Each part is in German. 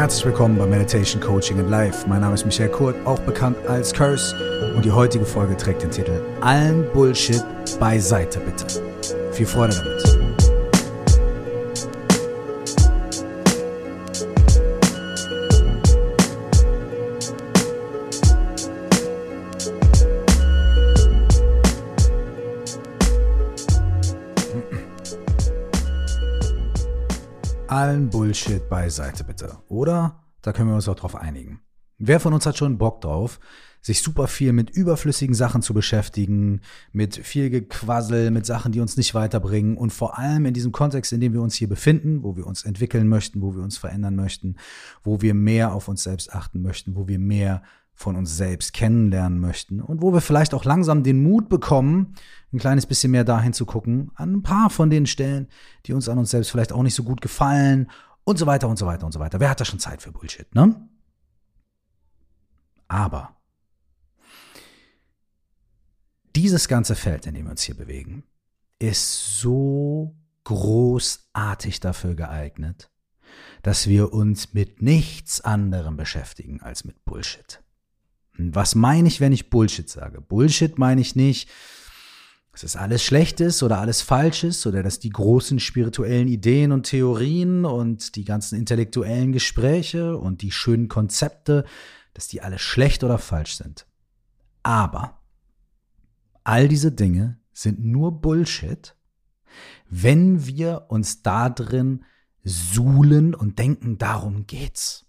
Herzlich willkommen bei Meditation Coaching in Life. Mein Name ist Michael Kurt, auch bekannt als Curse. Und die heutige Folge trägt den Titel Allen Bullshit beiseite bitte. Viel Freude damit. Allen Bullshit beiseite bitte. Oder? Da können wir uns auch drauf einigen. Wer von uns hat schon Bock drauf, sich super viel mit überflüssigen Sachen zu beschäftigen, mit viel Gequassel, mit Sachen, die uns nicht weiterbringen und vor allem in diesem Kontext, in dem wir uns hier befinden, wo wir uns entwickeln möchten, wo wir uns verändern möchten, wo wir mehr auf uns selbst achten möchten, wo wir mehr von uns selbst kennenlernen möchten und wo wir vielleicht auch langsam den Mut bekommen, ein kleines bisschen mehr dahin zu gucken, an ein paar von den Stellen, die uns an uns selbst vielleicht auch nicht so gut gefallen und so weiter und so weiter und so weiter. Wer hat da schon Zeit für Bullshit, ne? Aber dieses ganze Feld, in dem wir uns hier bewegen, ist so großartig dafür geeignet, dass wir uns mit nichts anderem beschäftigen als mit Bullshit. Was meine ich, wenn ich Bullshit sage? Bullshit meine ich nicht, dass es alles schlecht ist oder alles falsch ist oder dass die großen spirituellen Ideen und Theorien und die ganzen intellektuellen Gespräche und die schönen Konzepte, dass die alle schlecht oder falsch sind. Aber all diese Dinge sind nur Bullshit, wenn wir uns da drin suhlen und denken, darum geht's.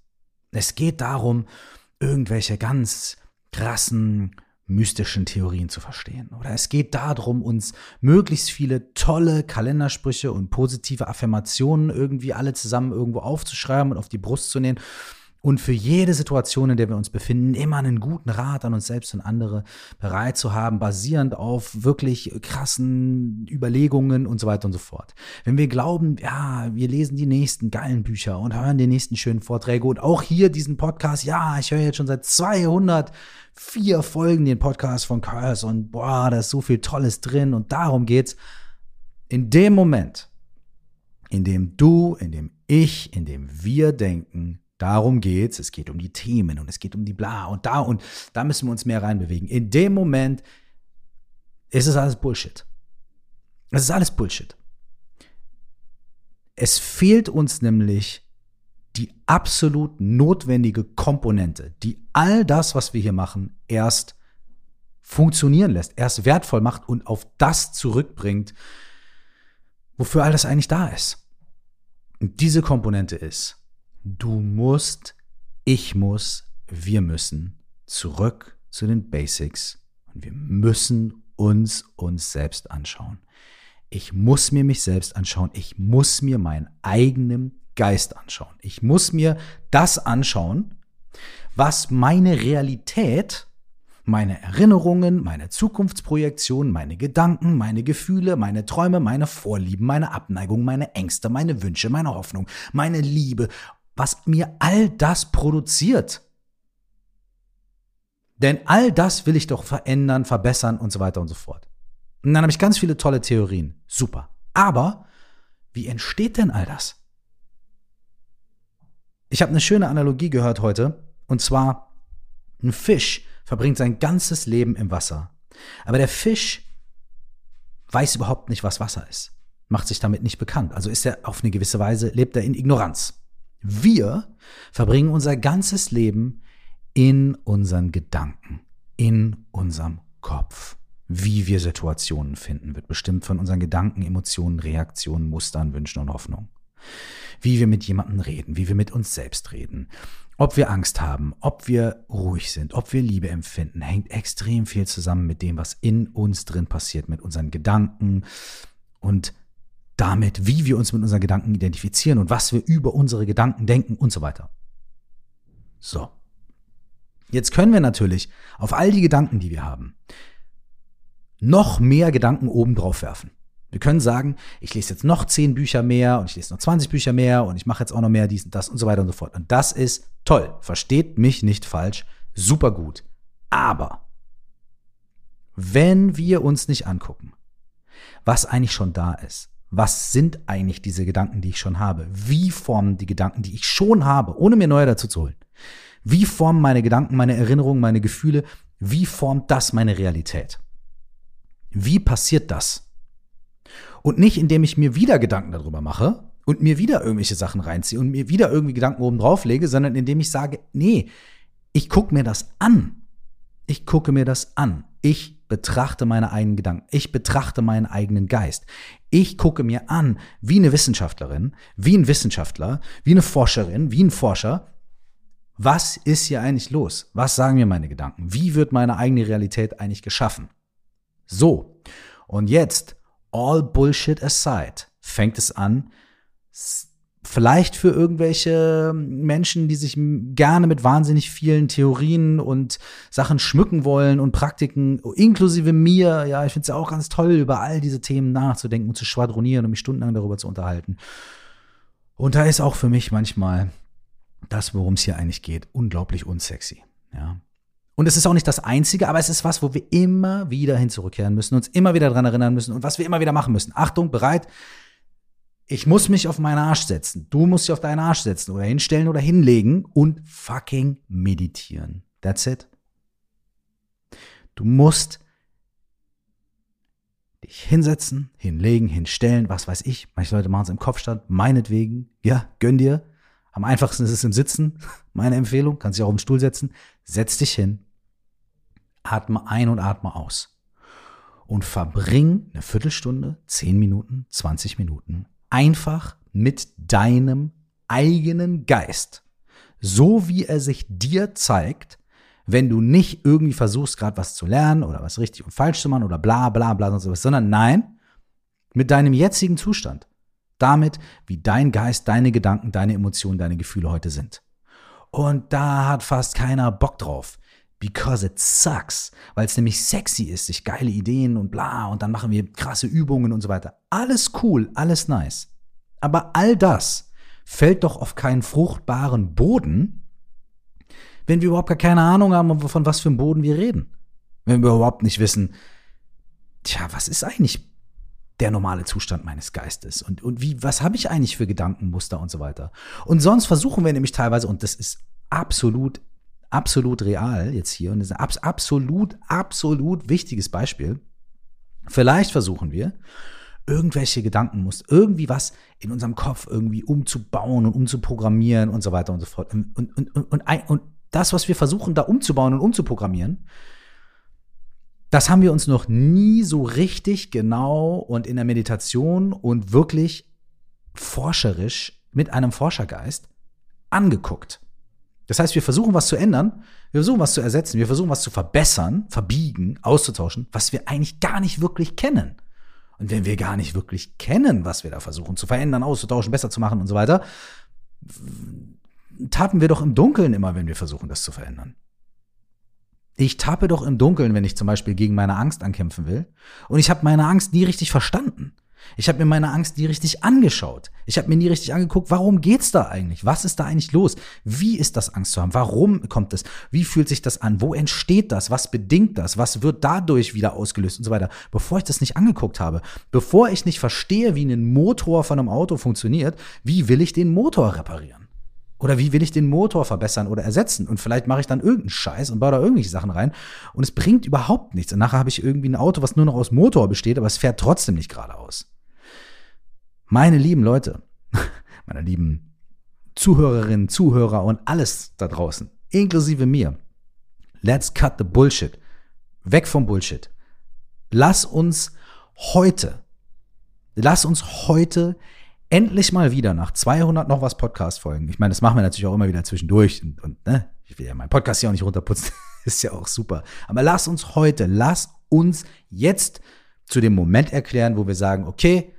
Es geht darum, irgendwelche ganz krassen mystischen Theorien zu verstehen. Oder es geht darum, uns möglichst viele tolle Kalendersprüche und positive Affirmationen irgendwie alle zusammen irgendwo aufzuschreiben und auf die Brust zu nähen und für jede Situation, in der wir uns befinden, immer einen guten Rat an uns selbst und andere bereit zu haben, basierend auf wirklich krassen Überlegungen und so weiter und so fort. Wenn wir glauben, ja, wir lesen die nächsten geilen Bücher und hören die nächsten schönen Vorträge und auch hier diesen Podcast, ja, ich höre jetzt schon seit 204 Folgen den Podcast von Curse und boah, da ist so viel Tolles drin und darum geht's. In dem Moment, in dem du, in dem ich, in dem wir denken, Darum geht's. Es geht um die Themen und es geht um die bla und da und da müssen wir uns mehr reinbewegen. In dem Moment ist es alles Bullshit. Es ist alles Bullshit. Es fehlt uns nämlich die absolut notwendige Komponente, die all das, was wir hier machen, erst funktionieren lässt, erst wertvoll macht und auf das zurückbringt, wofür all das eigentlich da ist. Und diese Komponente ist Du musst, ich muss, wir müssen zurück zu den Basics und wir müssen uns uns selbst anschauen. Ich muss mir mich selbst anschauen. Ich muss mir meinen eigenen Geist anschauen. Ich muss mir das anschauen, was meine Realität, meine Erinnerungen, meine Zukunftsprojektion, meine Gedanken, meine Gefühle, meine Träume, meine Vorlieben, meine Abneigung, meine Ängste, meine Wünsche, meine Hoffnung, meine Liebe was mir all das produziert. Denn all das will ich doch verändern, verbessern und so weiter und so fort. Und dann habe ich ganz viele tolle Theorien. Super. Aber wie entsteht denn all das? Ich habe eine schöne Analogie gehört heute. Und zwar, ein Fisch verbringt sein ganzes Leben im Wasser. Aber der Fisch weiß überhaupt nicht, was Wasser ist. Macht sich damit nicht bekannt. Also ist er auf eine gewisse Weise, lebt er in Ignoranz. Wir verbringen unser ganzes Leben in unseren Gedanken, in unserem Kopf. Wie wir Situationen finden, wird bestimmt von unseren Gedanken, Emotionen, Reaktionen, Mustern, Wünschen und Hoffnungen. Wie wir mit jemandem reden, wie wir mit uns selbst reden, ob wir Angst haben, ob wir ruhig sind, ob wir Liebe empfinden, hängt extrem viel zusammen mit dem, was in uns drin passiert, mit unseren Gedanken und damit, wie wir uns mit unseren Gedanken identifizieren und was wir über unsere Gedanken denken und so weiter. So. Jetzt können wir natürlich auf all die Gedanken, die wir haben, noch mehr Gedanken obendrauf werfen. Wir können sagen, ich lese jetzt noch zehn Bücher mehr und ich lese noch 20 Bücher mehr und ich mache jetzt auch noch mehr dies und das und so weiter und so fort. Und das ist toll. Versteht mich nicht falsch. Super gut. Aber wenn wir uns nicht angucken, was eigentlich schon da ist, was sind eigentlich diese Gedanken, die ich schon habe? Wie formen die Gedanken, die ich schon habe, ohne mir neue dazu zu holen? Wie formen meine Gedanken, meine Erinnerungen, meine Gefühle, wie formt das meine Realität? Wie passiert das? Und nicht, indem ich mir wieder Gedanken darüber mache und mir wieder irgendwelche Sachen reinziehe und mir wieder irgendwie Gedanken oben drauf lege, sondern indem ich sage, nee, ich gucke mir das an. Ich gucke mir das an. Ich betrachte meine eigenen Gedanken. Ich betrachte meinen eigenen Geist. Ich gucke mir an, wie eine Wissenschaftlerin, wie ein Wissenschaftler, wie eine Forscherin, wie ein Forscher, was ist hier eigentlich los? Was sagen mir meine Gedanken? Wie wird meine eigene Realität eigentlich geschaffen? So, und jetzt, all Bullshit aside, fängt es an, vielleicht für irgendwelche Menschen, die sich gerne mit wahnsinnig vielen Theorien und Sachen schmücken wollen und Praktiken, inklusive mir, ja, ich finde es ja auch ganz toll, über all diese Themen nachzudenken und zu schwadronieren und mich stundenlang darüber zu unterhalten. Und da ist auch für mich manchmal das, worum es hier eigentlich geht, unglaublich unsexy, ja. Und es ist auch nicht das Einzige, aber es ist was, wo wir immer wieder hin zurückkehren müssen, uns immer wieder daran erinnern müssen und was wir immer wieder machen müssen. Achtung, bereit, ich muss mich auf meinen Arsch setzen. Du musst dich auf deinen Arsch setzen oder hinstellen oder hinlegen und fucking meditieren. That's it. Du musst dich hinsetzen, hinlegen, hinstellen, was weiß ich. Manche Leute machen es im Kopfstand, meinetwegen. Ja, gönn dir. Am einfachsten ist es im Sitzen. Meine Empfehlung. Kannst dich auch auf den Stuhl setzen. Setz dich hin. Atme ein und atme aus. Und verbring eine Viertelstunde, zehn Minuten, 20 Minuten einfach mit deinem eigenen Geist, so wie er sich dir zeigt, wenn du nicht irgendwie versuchst, gerade was zu lernen oder was richtig und falsch zu machen oder bla bla bla und sowas, sondern nein, mit deinem jetzigen Zustand. Damit, wie dein Geist, deine Gedanken, deine Emotionen, deine Gefühle heute sind. Und da hat fast keiner Bock drauf. Because it sucks. Weil es nämlich sexy ist, sich geile Ideen und bla und dann machen wir krasse Übungen und so weiter. Alles cool, alles nice. Aber all das fällt doch auf keinen fruchtbaren Boden, wenn wir überhaupt gar keine Ahnung haben, von was für einem Boden wir reden. Wenn wir überhaupt nicht wissen, tja, was ist eigentlich der normale Zustand meines Geistes und, und wie, was habe ich eigentlich für Gedankenmuster und so weiter. Und sonst versuchen wir nämlich teilweise, und das ist absolut absolut real jetzt hier und ist ein absolut, absolut wichtiges Beispiel. Vielleicht versuchen wir, irgendwelche Gedanken muss, irgendwie was in unserem Kopf irgendwie umzubauen und umzuprogrammieren und so weiter und so fort. Und, und, und, und, und das, was wir versuchen, da umzubauen und umzuprogrammieren, das haben wir uns noch nie so richtig genau und in der Meditation und wirklich forscherisch mit einem Forschergeist angeguckt. Das heißt, wir versuchen was zu ändern, wir versuchen was zu ersetzen, wir versuchen was zu verbessern, verbiegen, auszutauschen, was wir eigentlich gar nicht wirklich kennen. Und wenn wir gar nicht wirklich kennen, was wir da versuchen zu verändern, auszutauschen, besser zu machen und so weiter, tappen wir doch im Dunkeln immer, wenn wir versuchen, das zu verändern. Ich tappe doch im Dunkeln, wenn ich zum Beispiel gegen meine Angst ankämpfen will. Und ich habe meine Angst nie richtig verstanden. Ich habe mir meine Angst nie richtig angeschaut. Ich habe mir nie richtig angeguckt, warum geht's da eigentlich? Was ist da eigentlich los? Wie ist das Angst zu haben? Warum kommt es? Wie fühlt sich das an? Wo entsteht das? Was bedingt das? Was wird dadurch wieder ausgelöst und so weiter? Bevor ich das nicht angeguckt habe, bevor ich nicht verstehe, wie ein Motor von einem Auto funktioniert, wie will ich den Motor reparieren? Oder wie will ich den Motor verbessern oder ersetzen? Und vielleicht mache ich dann irgendeinen Scheiß und baue da irgendwelche Sachen rein. Und es bringt überhaupt nichts. Und nachher habe ich irgendwie ein Auto, was nur noch aus Motor besteht, aber es fährt trotzdem nicht geradeaus. Meine lieben Leute, meine lieben Zuhörerinnen, Zuhörer und alles da draußen, inklusive mir, let's cut the bullshit. Weg vom Bullshit. Lass uns heute, lass uns heute endlich mal wieder nach 200 noch was Podcast-Folgen. Ich meine, das machen wir natürlich auch immer wieder zwischendurch und, und ne, ich will ja meinen Podcast hier auch nicht runterputzen. ist ja auch super. Aber lass uns heute, lass uns jetzt zu dem Moment erklären, wo wir sagen, okay,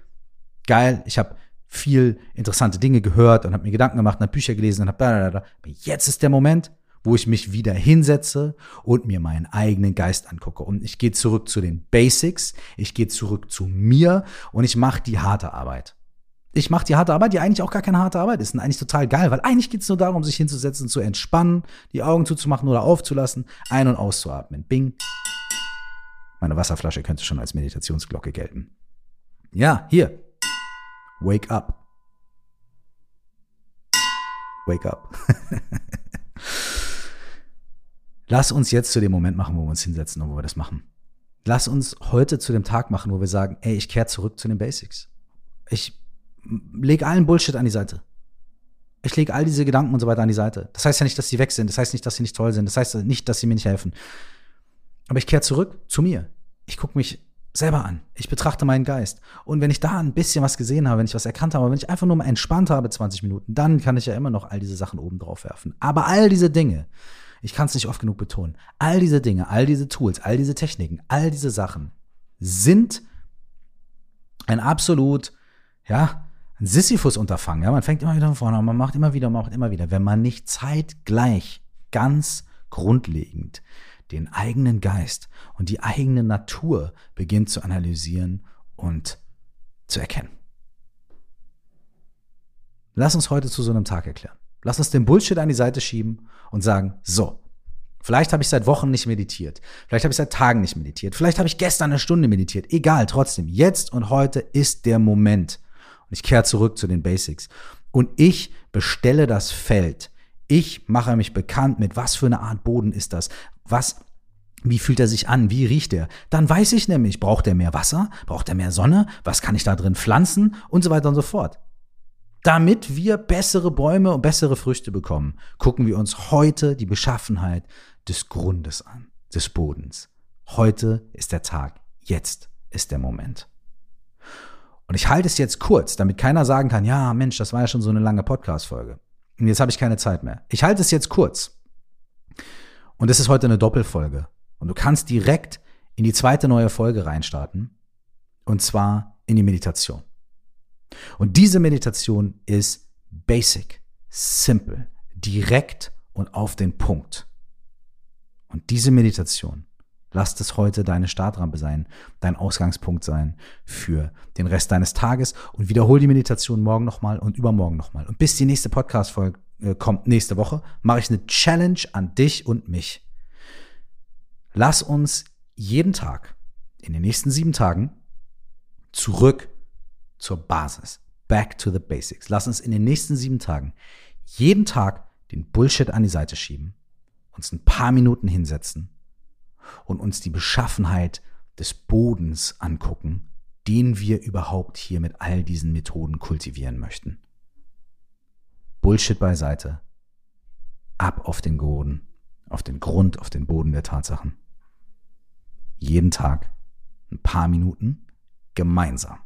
geil, ich habe viel interessante Dinge gehört und habe mir Gedanken gemacht, habe Bücher gelesen und habe da, da, da. Aber jetzt ist der Moment, wo ich mich wieder hinsetze und mir meinen eigenen Geist angucke. Und ich gehe zurück zu den Basics, ich gehe zurück zu mir und ich mache die harte Arbeit. Ich mache die harte Arbeit, die eigentlich auch gar keine harte Arbeit ist und eigentlich total geil, weil eigentlich geht es nur darum, sich hinzusetzen, zu entspannen, die Augen zuzumachen oder aufzulassen, ein- und auszuatmen. Bing. Meine Wasserflasche könnte schon als Meditationsglocke gelten. Ja, hier. Wake up. Wake up. Lass uns jetzt zu dem Moment machen, wo wir uns hinsetzen und wo wir das machen. Lass uns heute zu dem Tag machen, wo wir sagen, ey, ich kehre zurück zu den Basics. Ich lege allen Bullshit an die Seite. Ich lege all diese Gedanken und so weiter an die Seite. Das heißt ja nicht, dass sie weg sind. Das heißt nicht, dass sie nicht toll sind. Das heißt nicht, dass sie mir nicht helfen. Aber ich kehre zurück zu mir. Ich gucke mich selber an. Ich betrachte meinen Geist. Und wenn ich da ein bisschen was gesehen habe, wenn ich was erkannt habe, wenn ich einfach nur mal entspannt habe 20 Minuten, dann kann ich ja immer noch all diese Sachen oben drauf werfen. Aber all diese Dinge, ich kann es nicht oft genug betonen, all diese Dinge, all diese Tools, all diese Techniken, all diese Sachen sind ein absolut, ja, ein Sisyphus-Unterfangen. Ja, man fängt immer wieder von vorne an, man macht immer wieder, man macht immer wieder. Wenn man nicht zeitgleich ganz grundlegend den eigenen Geist und die eigene Natur beginnt zu analysieren und zu erkennen. Lass uns heute zu so einem Tag erklären. Lass uns den Bullshit an die Seite schieben und sagen, so, vielleicht habe ich seit Wochen nicht meditiert, vielleicht habe ich seit Tagen nicht meditiert, vielleicht habe ich gestern eine Stunde meditiert, egal, trotzdem, jetzt und heute ist der Moment. Und ich kehre zurück zu den Basics. Und ich bestelle das Feld. Ich mache mich bekannt mit, was für eine Art Boden ist das? Was wie fühlt er sich an? Wie riecht er? Dann weiß ich nämlich, braucht er mehr Wasser? Braucht er mehr Sonne? Was kann ich da drin pflanzen? Und so weiter und so fort. Damit wir bessere Bäume und bessere Früchte bekommen, gucken wir uns heute die Beschaffenheit des Grundes an, des Bodens. Heute ist der Tag. Jetzt ist der Moment. Und ich halte es jetzt kurz, damit keiner sagen kann, ja, Mensch, das war ja schon so eine lange Podcast-Folge. Und jetzt habe ich keine Zeit mehr. Ich halte es jetzt kurz. Und es ist heute eine Doppelfolge. Und du kannst direkt in die zweite neue Folge reinstarten. Und zwar in die Meditation. Und diese Meditation ist basic, simple, direkt und auf den Punkt. Und diese Meditation, lass es heute deine Startrampe sein, dein Ausgangspunkt sein für den Rest deines Tages und wiederhol die Meditation morgen nochmal und übermorgen nochmal. Und bis die nächste Podcast-Folge äh, kommt nächste Woche, mache ich eine Challenge an dich und mich. Lass uns jeden Tag in den nächsten sieben Tagen zurück zur Basis. Back to the basics. Lass uns in den nächsten sieben Tagen jeden Tag den Bullshit an die Seite schieben, uns ein paar Minuten hinsetzen und uns die Beschaffenheit des Bodens angucken, den wir überhaupt hier mit all diesen Methoden kultivieren möchten. Bullshit beiseite. Ab auf den Boden, auf den Grund, auf den Boden der Tatsachen jeden Tag ein paar Minuten gemeinsam.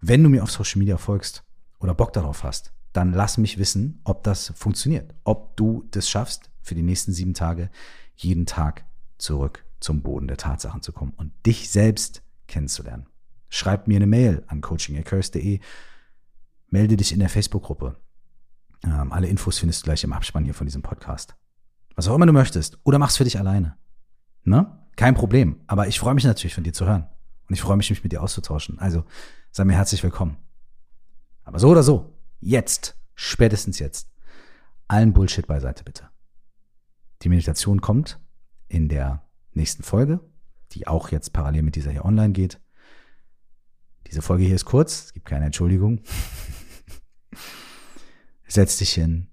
Wenn du mir auf Social Media folgst oder Bock darauf hast, dann lass mich wissen, ob das funktioniert, ob du das schaffst, für die nächsten sieben Tage jeden Tag zurück zum Boden der Tatsachen zu kommen und dich selbst kennenzulernen. Schreib mir eine Mail an coaching.curse.de, melde dich in der Facebook-Gruppe. Ähm, alle Infos findest du gleich im Abspann hier von diesem Podcast. Was auch immer du möchtest. Oder mach's für dich alleine. Ne? Kein Problem. Aber ich freue mich natürlich von dir zu hören. Und ich freue mich, mich mit dir auszutauschen. Also sei mir herzlich willkommen. Aber so oder so, jetzt, spätestens jetzt, allen Bullshit beiseite bitte. Die Meditation kommt in der nächsten Folge, die auch jetzt parallel mit dieser hier online geht. Diese Folge hier ist kurz, es gibt keine Entschuldigung. Setz dich hin,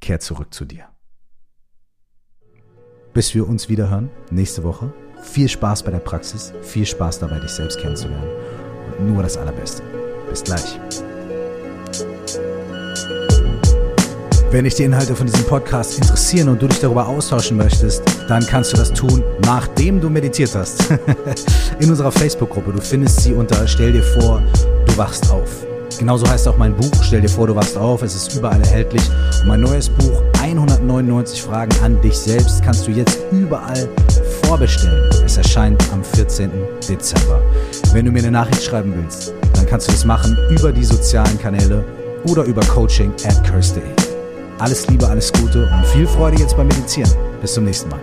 kehr zurück zu dir bis wir uns wieder hören, nächste Woche. Viel Spaß bei der Praxis, viel Spaß dabei, dich selbst kennenzulernen. Und nur das Allerbeste. Bis gleich. Wenn dich die Inhalte von diesem Podcast interessieren und du dich darüber austauschen möchtest, dann kannst du das tun, nachdem du meditiert hast. In unserer Facebook-Gruppe. Du findest sie unter Stell dir vor, du wachst auf. Genauso heißt auch mein Buch, stell dir vor, du wachst auf, es ist überall erhältlich. Und mein neues Buch, 199 Fragen an dich selbst, kannst du jetzt überall vorbestellen. Es erscheint am 14. Dezember. Wenn du mir eine Nachricht schreiben willst, dann kannst du das machen über die sozialen Kanäle oder über coaching at curse.de. Alles Liebe, alles Gute und viel Freude jetzt beim Medizieren. Bis zum nächsten Mal.